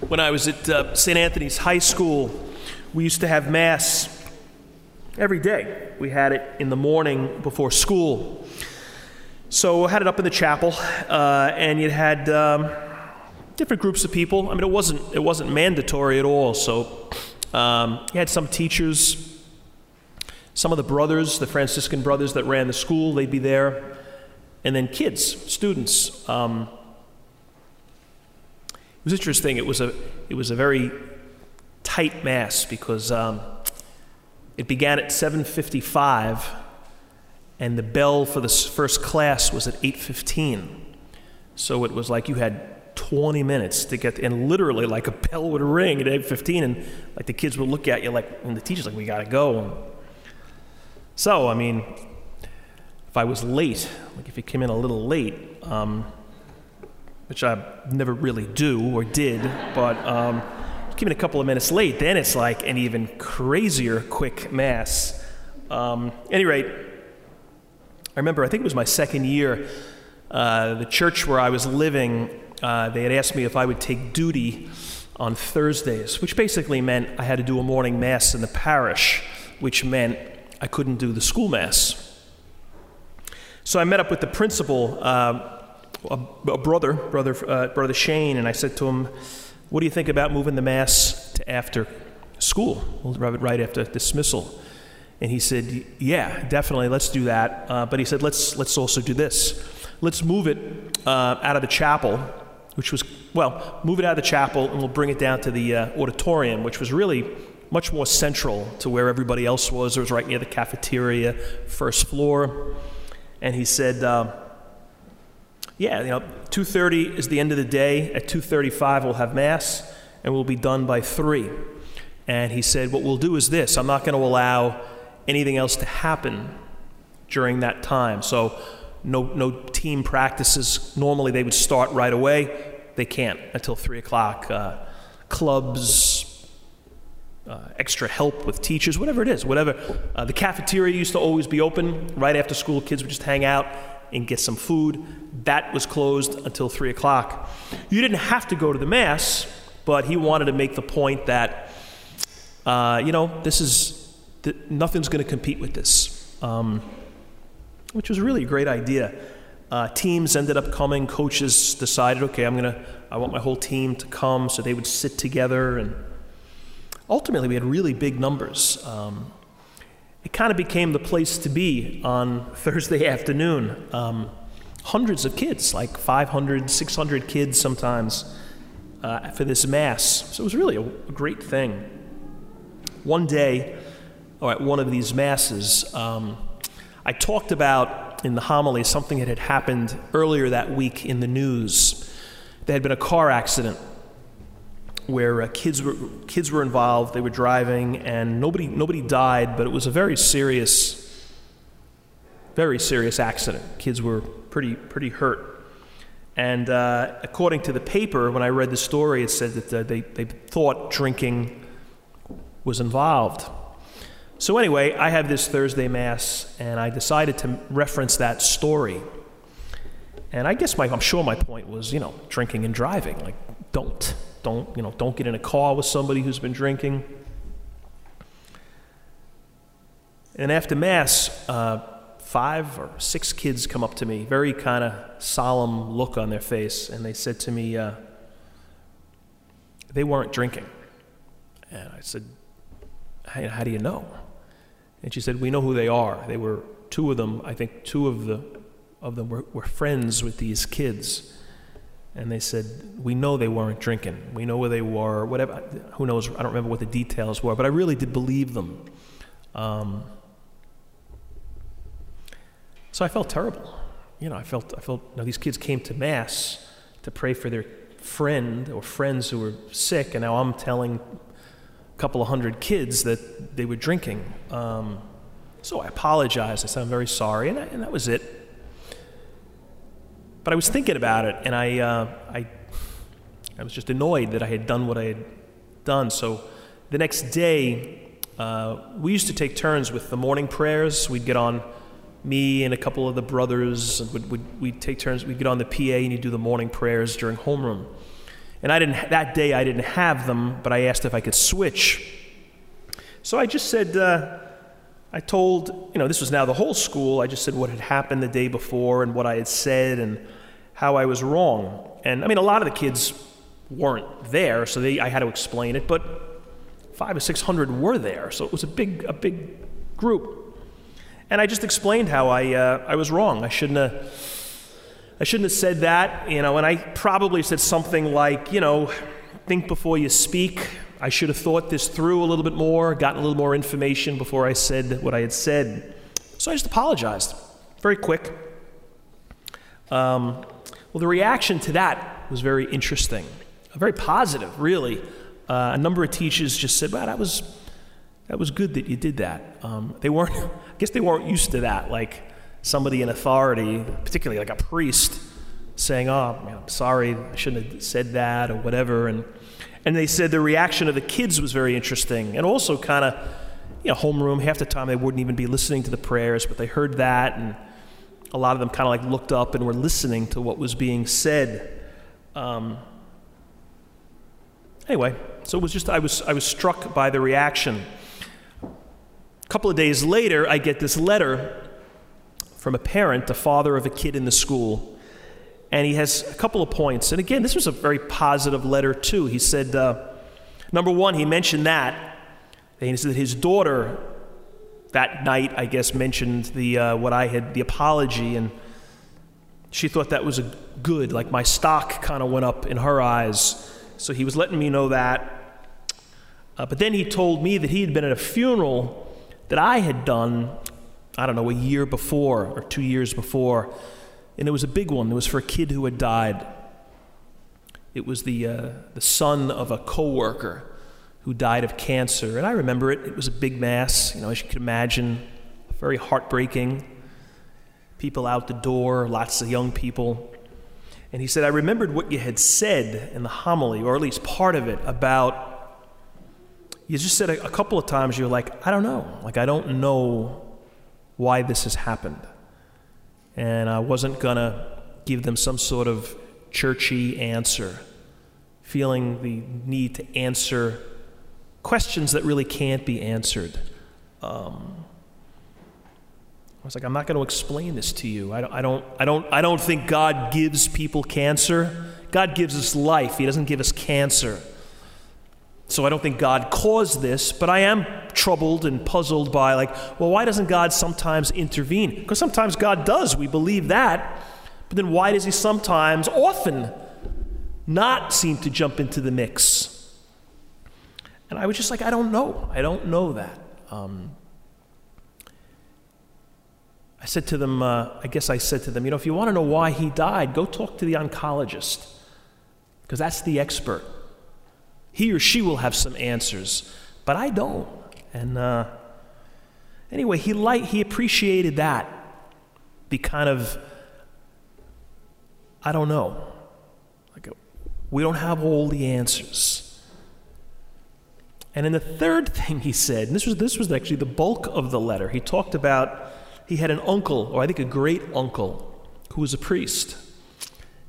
When I was at uh, St. Anthony's High School, we used to have Mass every day. We had it in the morning before school. So I had it up in the chapel, uh, and you had um, different groups of people. I mean, it wasn't, it wasn't mandatory at all. So um, you had some teachers, some of the brothers, the Franciscan brothers that ran the school, they'd be there, and then kids, students. Um, was interesting. It was a, it was a very tight mass because um, it began at 7:55, and the bell for the first class was at 8:15. So it was like you had 20 minutes to get, and literally like a bell would ring at 8:15, and like the kids would look at you like, and the teacher's like, "We gotta go." So I mean, if I was late, like if you came in a little late, um, which I never really do or did, but. Um, a couple of minutes late, then it's like an even crazier quick mass. Um, any rate, I remember, I think it was my second year, uh, the church where I was living, uh, they had asked me if I would take duty on Thursdays, which basically meant I had to do a morning mass in the parish, which meant I couldn't do the school mass. So I met up with the principal, uh, a, a, brother, brother, uh, brother Shane, and I said to him, what do you think about moving the Mass to after school, We'll rub it right after dismissal? And he said, Yeah, definitely, let's do that. Uh, but he said, let's, let's also do this. Let's move it uh, out of the chapel, which was, well, move it out of the chapel and we'll bring it down to the uh, auditorium, which was really much more central to where everybody else was. It was right near the cafeteria, first floor. And he said, uh, yeah, you know, 2:30 is the end of the day. At 2:35 we'll have mass and we'll be done by 3. And he said, "What we'll do is this. I'm not going to allow anything else to happen during that time. So no no team practices. Normally they would start right away. They can't until 3 o'clock. Uh, clubs, uh, extra help with teachers, whatever it is, whatever. Uh, the cafeteria used to always be open right after school. Kids would just hang out and get some food. That was closed until 3 o'clock. You didn't have to go to the Mass, but he wanted to make the point that, uh, you know, this is, th- nothing's going to compete with this, um, which was really a great idea. Uh, teams ended up coming, coaches decided, okay, I'm going to, I want my whole team to come, so they would sit together. And ultimately, we had really big numbers. Um, it kind of became the place to be on Thursday afternoon. Um, hundreds of kids, like 500, 600 kids sometimes, uh, for this Mass. So it was really a, a great thing. One day, or at one of these Masses, um, I talked about in the homily something that had happened earlier that week in the news. There had been a car accident where uh, kids were kids were involved. They were driving, and nobody nobody died, but it was a very serious, very serious accident. Kids were pretty pretty hurt. And uh, according to the paper, when I read the story, it said that uh, they, they thought drinking was involved. So, anyway, I have this Thursday Mass, and I decided to reference that story. And I guess my, I'm sure my point was, you know, drinking and driving. Like, don't. Don't, you know, don't get in a car with somebody who's been drinking. And after Mass, uh, five or six kids come up to me, very kind of solemn look on their face, and they said to me, uh, they weren't drinking. And I said, how do you know? And she said, we know who they are. They were two of them, I think two of, the, of them were, were friends with these kids and they said, We know they weren't drinking. We know where they were, whatever. Who knows? I don't remember what the details were, but I really did believe them. Um, so I felt terrible. You know, I felt, I felt, you these kids came to Mass to pray for their friend or friends who were sick, and now I'm telling a couple of hundred kids that they were drinking. Um, so I apologized. I said, I'm very sorry, and, I, and that was it. But I was thinking about it, and I, uh, I, I was just annoyed that I had done what I had done. So the next day, uh, we used to take turns with the morning prayers. We'd get on, me and a couple of the brothers, and would, would, we'd take turns. We'd get on the PA and you'd do the morning prayers during homeroom. And I didn't, that day I didn't have them, but I asked if I could switch. So I just said, uh, I told, you know, this was now the whole school. I just said what had happened the day before and what I had said and how I was wrong. And I mean, a lot of the kids weren't there, so they, I had to explain it, but five or six hundred were there, so it was a big, a big group. And I just explained how I, uh, I was wrong. I shouldn't have. I shouldn't have said that, you know, and I probably said something like, you know, think before you speak. I should have thought this through a little bit more, gotten a little more information before I said what I had said. So I just apologized. Very quick. Um, well, the reaction to that was very interesting, very positive, really. Uh, a number of teachers just said, "Well, that was that was good that you did that." Um, they weren't, I guess, they weren't used to that. Like somebody in authority, particularly like a priest, saying, "Oh, I'm sorry, I shouldn't have said that," or whatever. And and they said the reaction of the kids was very interesting, and also kind of, you know, homeroom. Half the time they wouldn't even be listening to the prayers, but they heard that, and a lot of them kind of like looked up and were listening to what was being said. Um, anyway, so it was just I was I was struck by the reaction. A couple of days later, I get this letter from a parent, the father of a kid in the school. And he has a couple of points. And again, this was a very positive letter, too. He said, uh, number one, he mentioned that. And he said that his daughter that night, I guess, mentioned the, uh, what I had, the apology. And she thought that was a good, like my stock kind of went up in her eyes. So he was letting me know that. Uh, but then he told me that he had been at a funeral that I had done I don't know, a year before or two years before. And it was a big one. It was for a kid who had died. It was the, uh, the son of a coworker who died of cancer. And I remember it. It was a big mass, you know, as you can imagine, very heartbreaking. People out the door, lots of young people. And he said, I remembered what you had said in the homily, or at least part of it, about. You just said a, a couple of times, you were like, I don't know. Like, I don't know why this has happened. And I wasn't going to give them some sort of churchy answer, feeling the need to answer questions that really can't be answered. Um, I was like, I'm not going to explain this to you. I don't, I, don't, I, don't, I don't think God gives people cancer. God gives us life, He doesn't give us cancer. So I don't think God caused this, but I am troubled and puzzled by, like, well, why doesn't God sometimes intervene? Because sometimes God does. We believe that. But then why does He sometimes, often, not seem to jump into the mix? And I was just like, I don't know. I don't know that. Um, I said to them, uh, I guess I said to them, you know, if you want to know why he died, go talk to the oncologist, because that's the expert he or she will have some answers, but I don't. And uh, anyway, he liked, he appreciated that. The kind of, I don't know. Like, we don't have all the answers. And then the third thing he said, and this was, this was actually the bulk of the letter, he talked about he had an uncle, or I think a great uncle, who was a priest.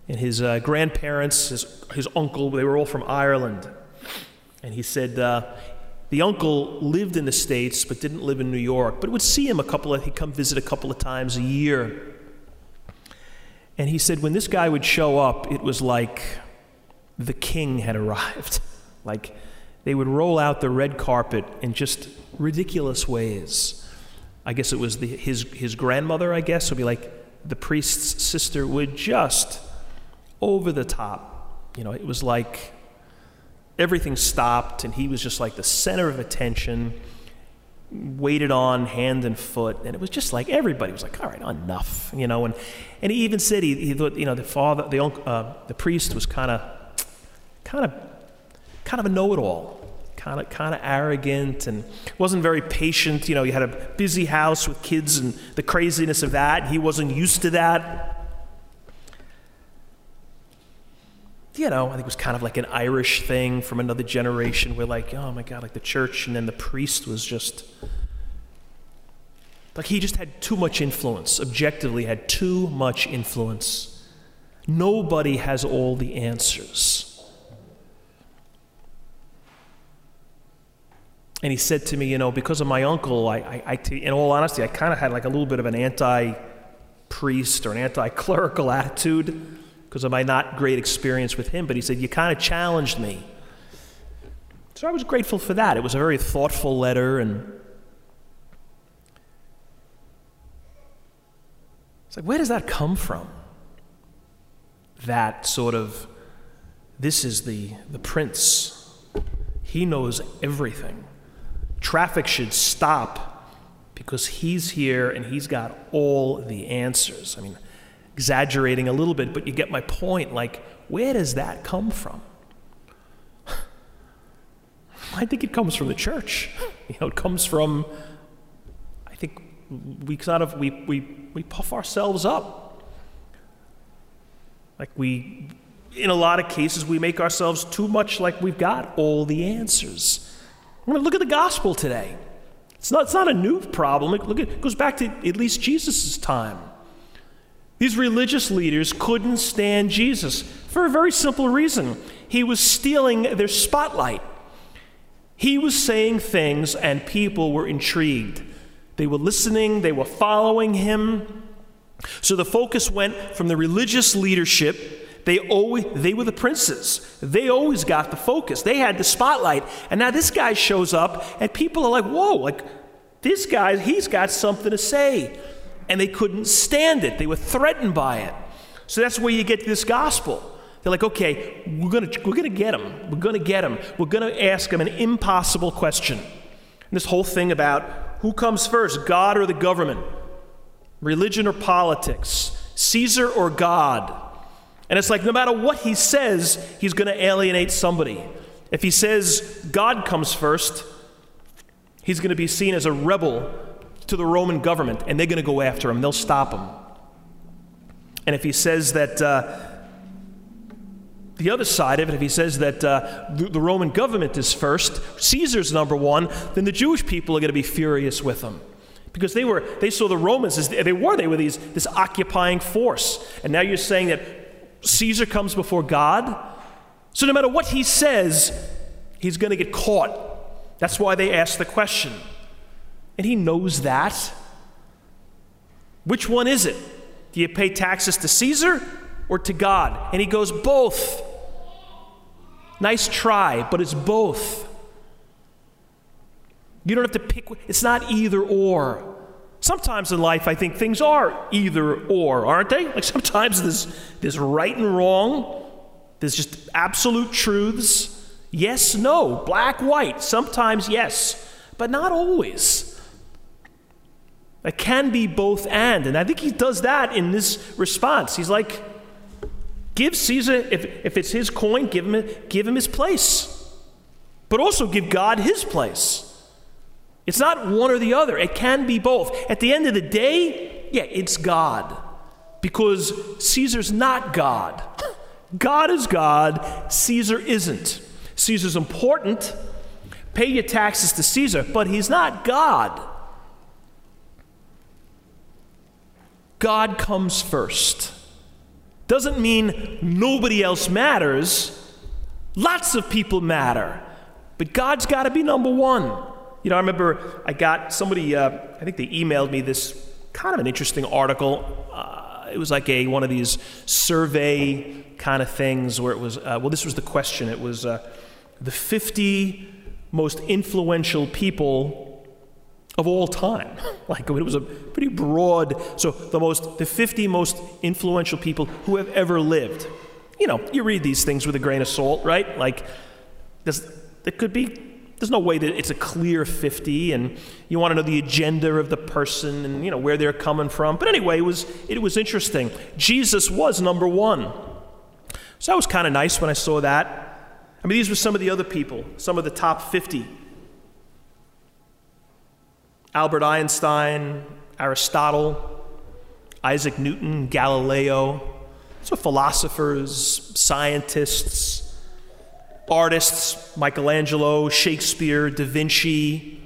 And his uh, grandparents, his, his uncle, they were all from Ireland. And he said uh, the uncle lived in the States but didn't live in New York, but would see him a couple of, he'd come visit a couple of times a year. And he said when this guy would show up, it was like the king had arrived. like they would roll out the red carpet in just ridiculous ways. I guess it was the, his, his grandmother, I guess, would be like the priest's sister would just over the top. You know, it was like everything stopped, and he was just like the center of attention, waited on hand and foot. And it was just like everybody was like, all right, enough, you know. And, and he even said he, he thought, you know, the father, the, uh, the priest was kind of, kind of, kind of a know it all. Kind of, kind of arrogant and wasn't very patient. You know, he had a busy house with kids and the craziness of that. He wasn't used to that. you know, I think it was kind of like an Irish thing from another generation where, like, oh my God, like the church and then the priest was just. Like he just had too much influence, objectively, had too much influence. Nobody has all the answers. And he said to me, you know, because of my uncle, I, I, I t- in all honesty, I kind of had like a little bit of an anti priest or an anti clerical attitude because of my not great experience with him. But he said, you kind of challenged me. So I was grateful for that. It was a very thoughtful letter, and it's like, where does that come from? That sort of, this is the, the prince. He knows everything. Traffic should stop because he's here and he's got all the answers. I mean, exaggerating a little bit, but you get my point. Like, where does that come from? I think it comes from the church. You know, it comes from, I think we sort of, we, we, we puff ourselves up. Like we, in a lot of cases, we make ourselves too much like we've got all the answers. I mean, look at the gospel today. It's not, it's not a new problem. Look it goes back to at least Jesus' time. These religious leaders couldn't stand Jesus for a very simple reason. He was stealing their spotlight. He was saying things, and people were intrigued. They were listening, they were following him. So the focus went from the religious leadership they always they were the princes. They always got the focus. They had the spotlight. And now this guy shows up and people are like, "Whoa, like this guy, he's got something to say." And they couldn't stand it. They were threatened by it. So that's where you get this gospel. They're like, "Okay, we're going we're to get him. We're going to get him. We're going to ask him an impossible question." And this whole thing about who comes first, God or the government? Religion or politics? Caesar or God? And it's like no matter what he says, he's going to alienate somebody. If he says God comes first, he's going to be seen as a rebel to the Roman government, and they're going to go after him. They'll stop him. And if he says that uh, the other side of it, if he says that uh, the, the Roman government is first, Caesar's number one, then the Jewish people are going to be furious with him because they were they saw the Romans as they were they were these this occupying force, and now you're saying that Caesar comes before God. So no matter what he says, he's going to get caught. That's why they ask the question. And he knows that. Which one is it? Do you pay taxes to Caesar or to God? And he goes, Both. Nice try, but it's both. You don't have to pick, it's not either or. Sometimes in life, I think things are either or, aren't they? Like sometimes there's, there's right and wrong, there's just absolute truths. Yes, no, black, white. Sometimes yes, but not always. It can be both and. And I think he does that in this response. He's like, give Caesar, if, if it's his coin, give him, give him his place. But also give God his place. It's not one or the other, it can be both. At the end of the day, yeah, it's God. Because Caesar's not God. God is God, Caesar isn't. Caesar's important. Pay your taxes to Caesar, but he's not God. God comes first. Doesn't mean nobody else matters. Lots of people matter. But God's got to be number one. You know, I remember I got somebody, uh, I think they emailed me this kind of an interesting article. Uh, it was like a one of these survey kind of things where it was, uh, well, this was the question. It was uh, the 50 most influential people of all time. like it was a pretty broad, so the most, the 50 most influential people who have ever lived. You know, you read these things with a grain of salt, right? Like, there's, there could be there's no way that it's a clear 50 and you want to know the agenda of the person and you know where they're coming from but anyway it was it was interesting jesus was number one so that was kind of nice when i saw that i mean these were some of the other people some of the top 50 albert einstein aristotle isaac newton galileo so philosophers scientists artists Michelangelo, Shakespeare, Da Vinci,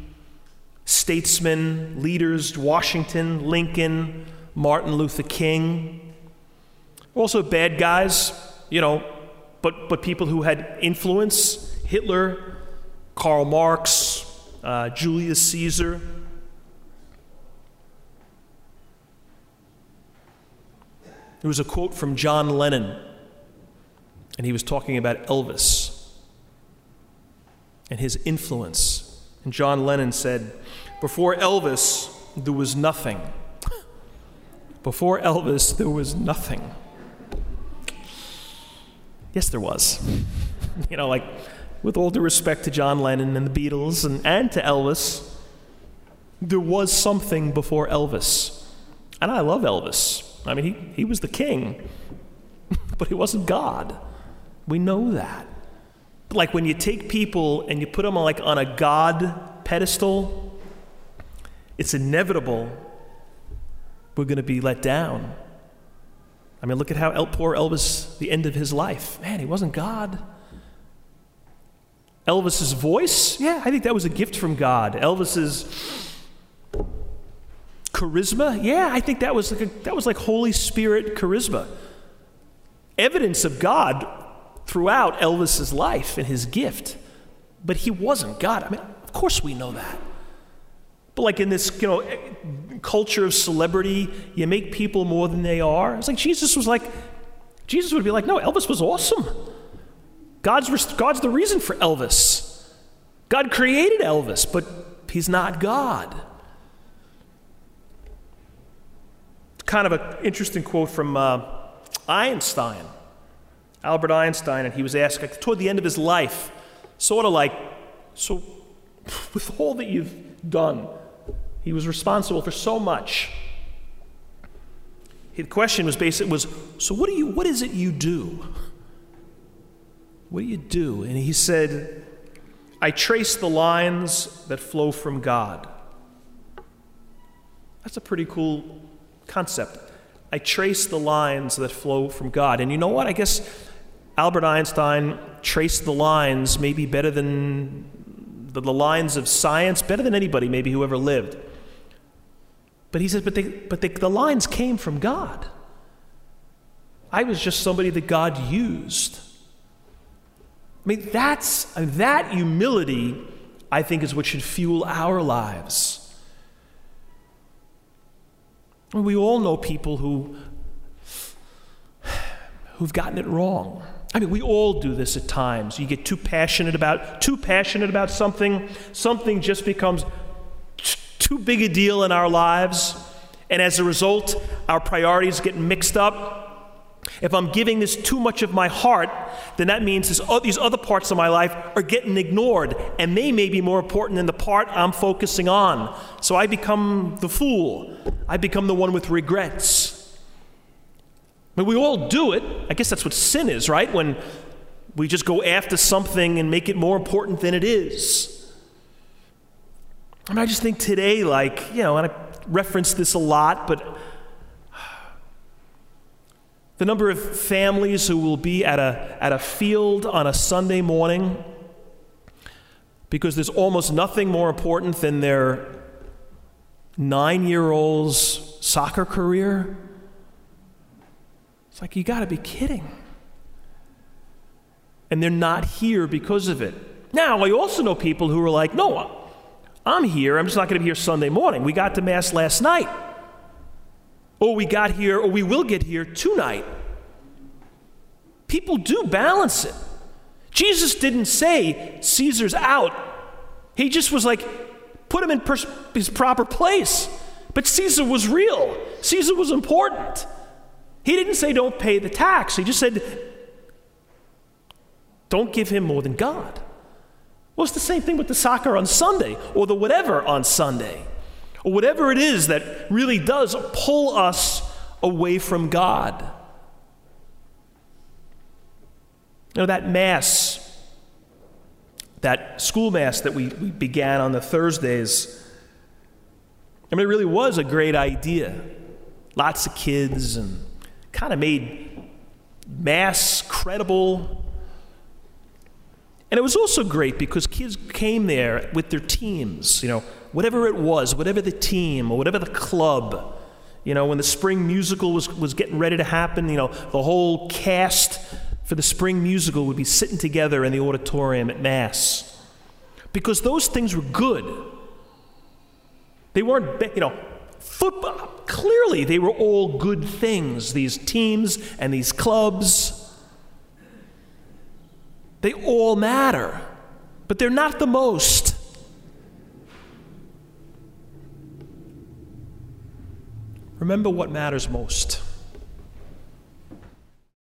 statesmen, leaders Washington, Lincoln, Martin Luther King. Also, bad guys, you know, but, but people who had influence Hitler, Karl Marx, uh, Julius Caesar. There was a quote from John Lennon, and he was talking about Elvis and his influence. And John Lennon said, Before Elvis, there was nothing. Before Elvis, there was nothing. Yes, there was. you know, like, with all due respect to John Lennon and the Beatles and, and to Elvis, there was something before Elvis. And I love Elvis. I mean, he, he was the king, but he wasn't God. We know that. Like when you take people and you put them like on a God pedestal, it's inevitable we're going to be let down. I mean, look at how El, poor Elvis, the end of his life. Man, he wasn't God. Elvis's voice, yeah, I think that was a gift from God. Elvis's charisma, yeah, I think that was like a, that was like Holy Spirit charisma. Evidence of God throughout Elvis's life and his gift. But he wasn't God. I mean, of course we know that. But like in this, you know, culture of celebrity, you make people more than they are. It's like Jesus was like, Jesus would be like, no, Elvis was awesome. God's, God's the reason for Elvis. God created Elvis, but he's not God. Kind of an interesting quote from uh, Einstein, Albert Einstein, and he was asked like, toward the end of his life, sort of like, so with all that you've done, he was responsible for so much. The question was basically was, so what do you what is it you do? What do you do? And he said, I trace the lines that flow from God. That's a pretty cool concept. I trace the lines that flow from God. And you know what? I guess Albert Einstein traced the lines maybe better than the, the lines of science, better than anybody maybe who ever lived. But he says, but, they, but they, the lines came from God. I was just somebody that God used. I mean, that's that humility, I think, is what should fuel our lives. We all know people who who've gotten it wrong. I mean, we all do this at times. You get too passionate about too passionate about something, something just becomes too big a deal in our lives, and as a result, our priorities get mixed up. If I'm giving this too much of my heart, then that means this, these other parts of my life are getting ignored, and they may be more important than the part I'm focusing on. So I become the fool. I become the one with regrets. I mean, we all do it. I guess that's what sin is, right? When we just go after something and make it more important than it is. I mean, I just think today, like, you know, and I reference this a lot, but the number of families who will be at a, at a field on a Sunday morning because there's almost nothing more important than their nine year old's soccer career. It's like, you got to be kidding. And they're not here because of it. Now, I also know people who are like, no, I'm here. I'm just not going to be here Sunday morning. We got to Mass last night. Or we got here, or we will get here tonight. People do balance it. Jesus didn't say, Caesar's out. He just was like, put him in pers- his proper place. But Caesar was real, Caesar was important. He didn't say, don't pay the tax. He just said, don't give him more than God. Well, it's the same thing with the soccer on Sunday or the whatever on Sunday or whatever it is that really does pull us away from God. You know, that Mass, that school Mass that we, we began on the Thursdays, I mean, it really was a great idea. Lots of kids and kind of made Mass credible and it was also great because kids came there with their teams, you know, whatever it was, whatever the team or whatever the club. You know, when the spring musical was, was getting ready to happen, you know, the whole cast for the spring musical would be sitting together in the auditorium at Mass. Because those things were good. They weren't, you know, football. Clearly, they were all good things, these teams and these clubs. They all matter, but they're not the most. Remember what matters most.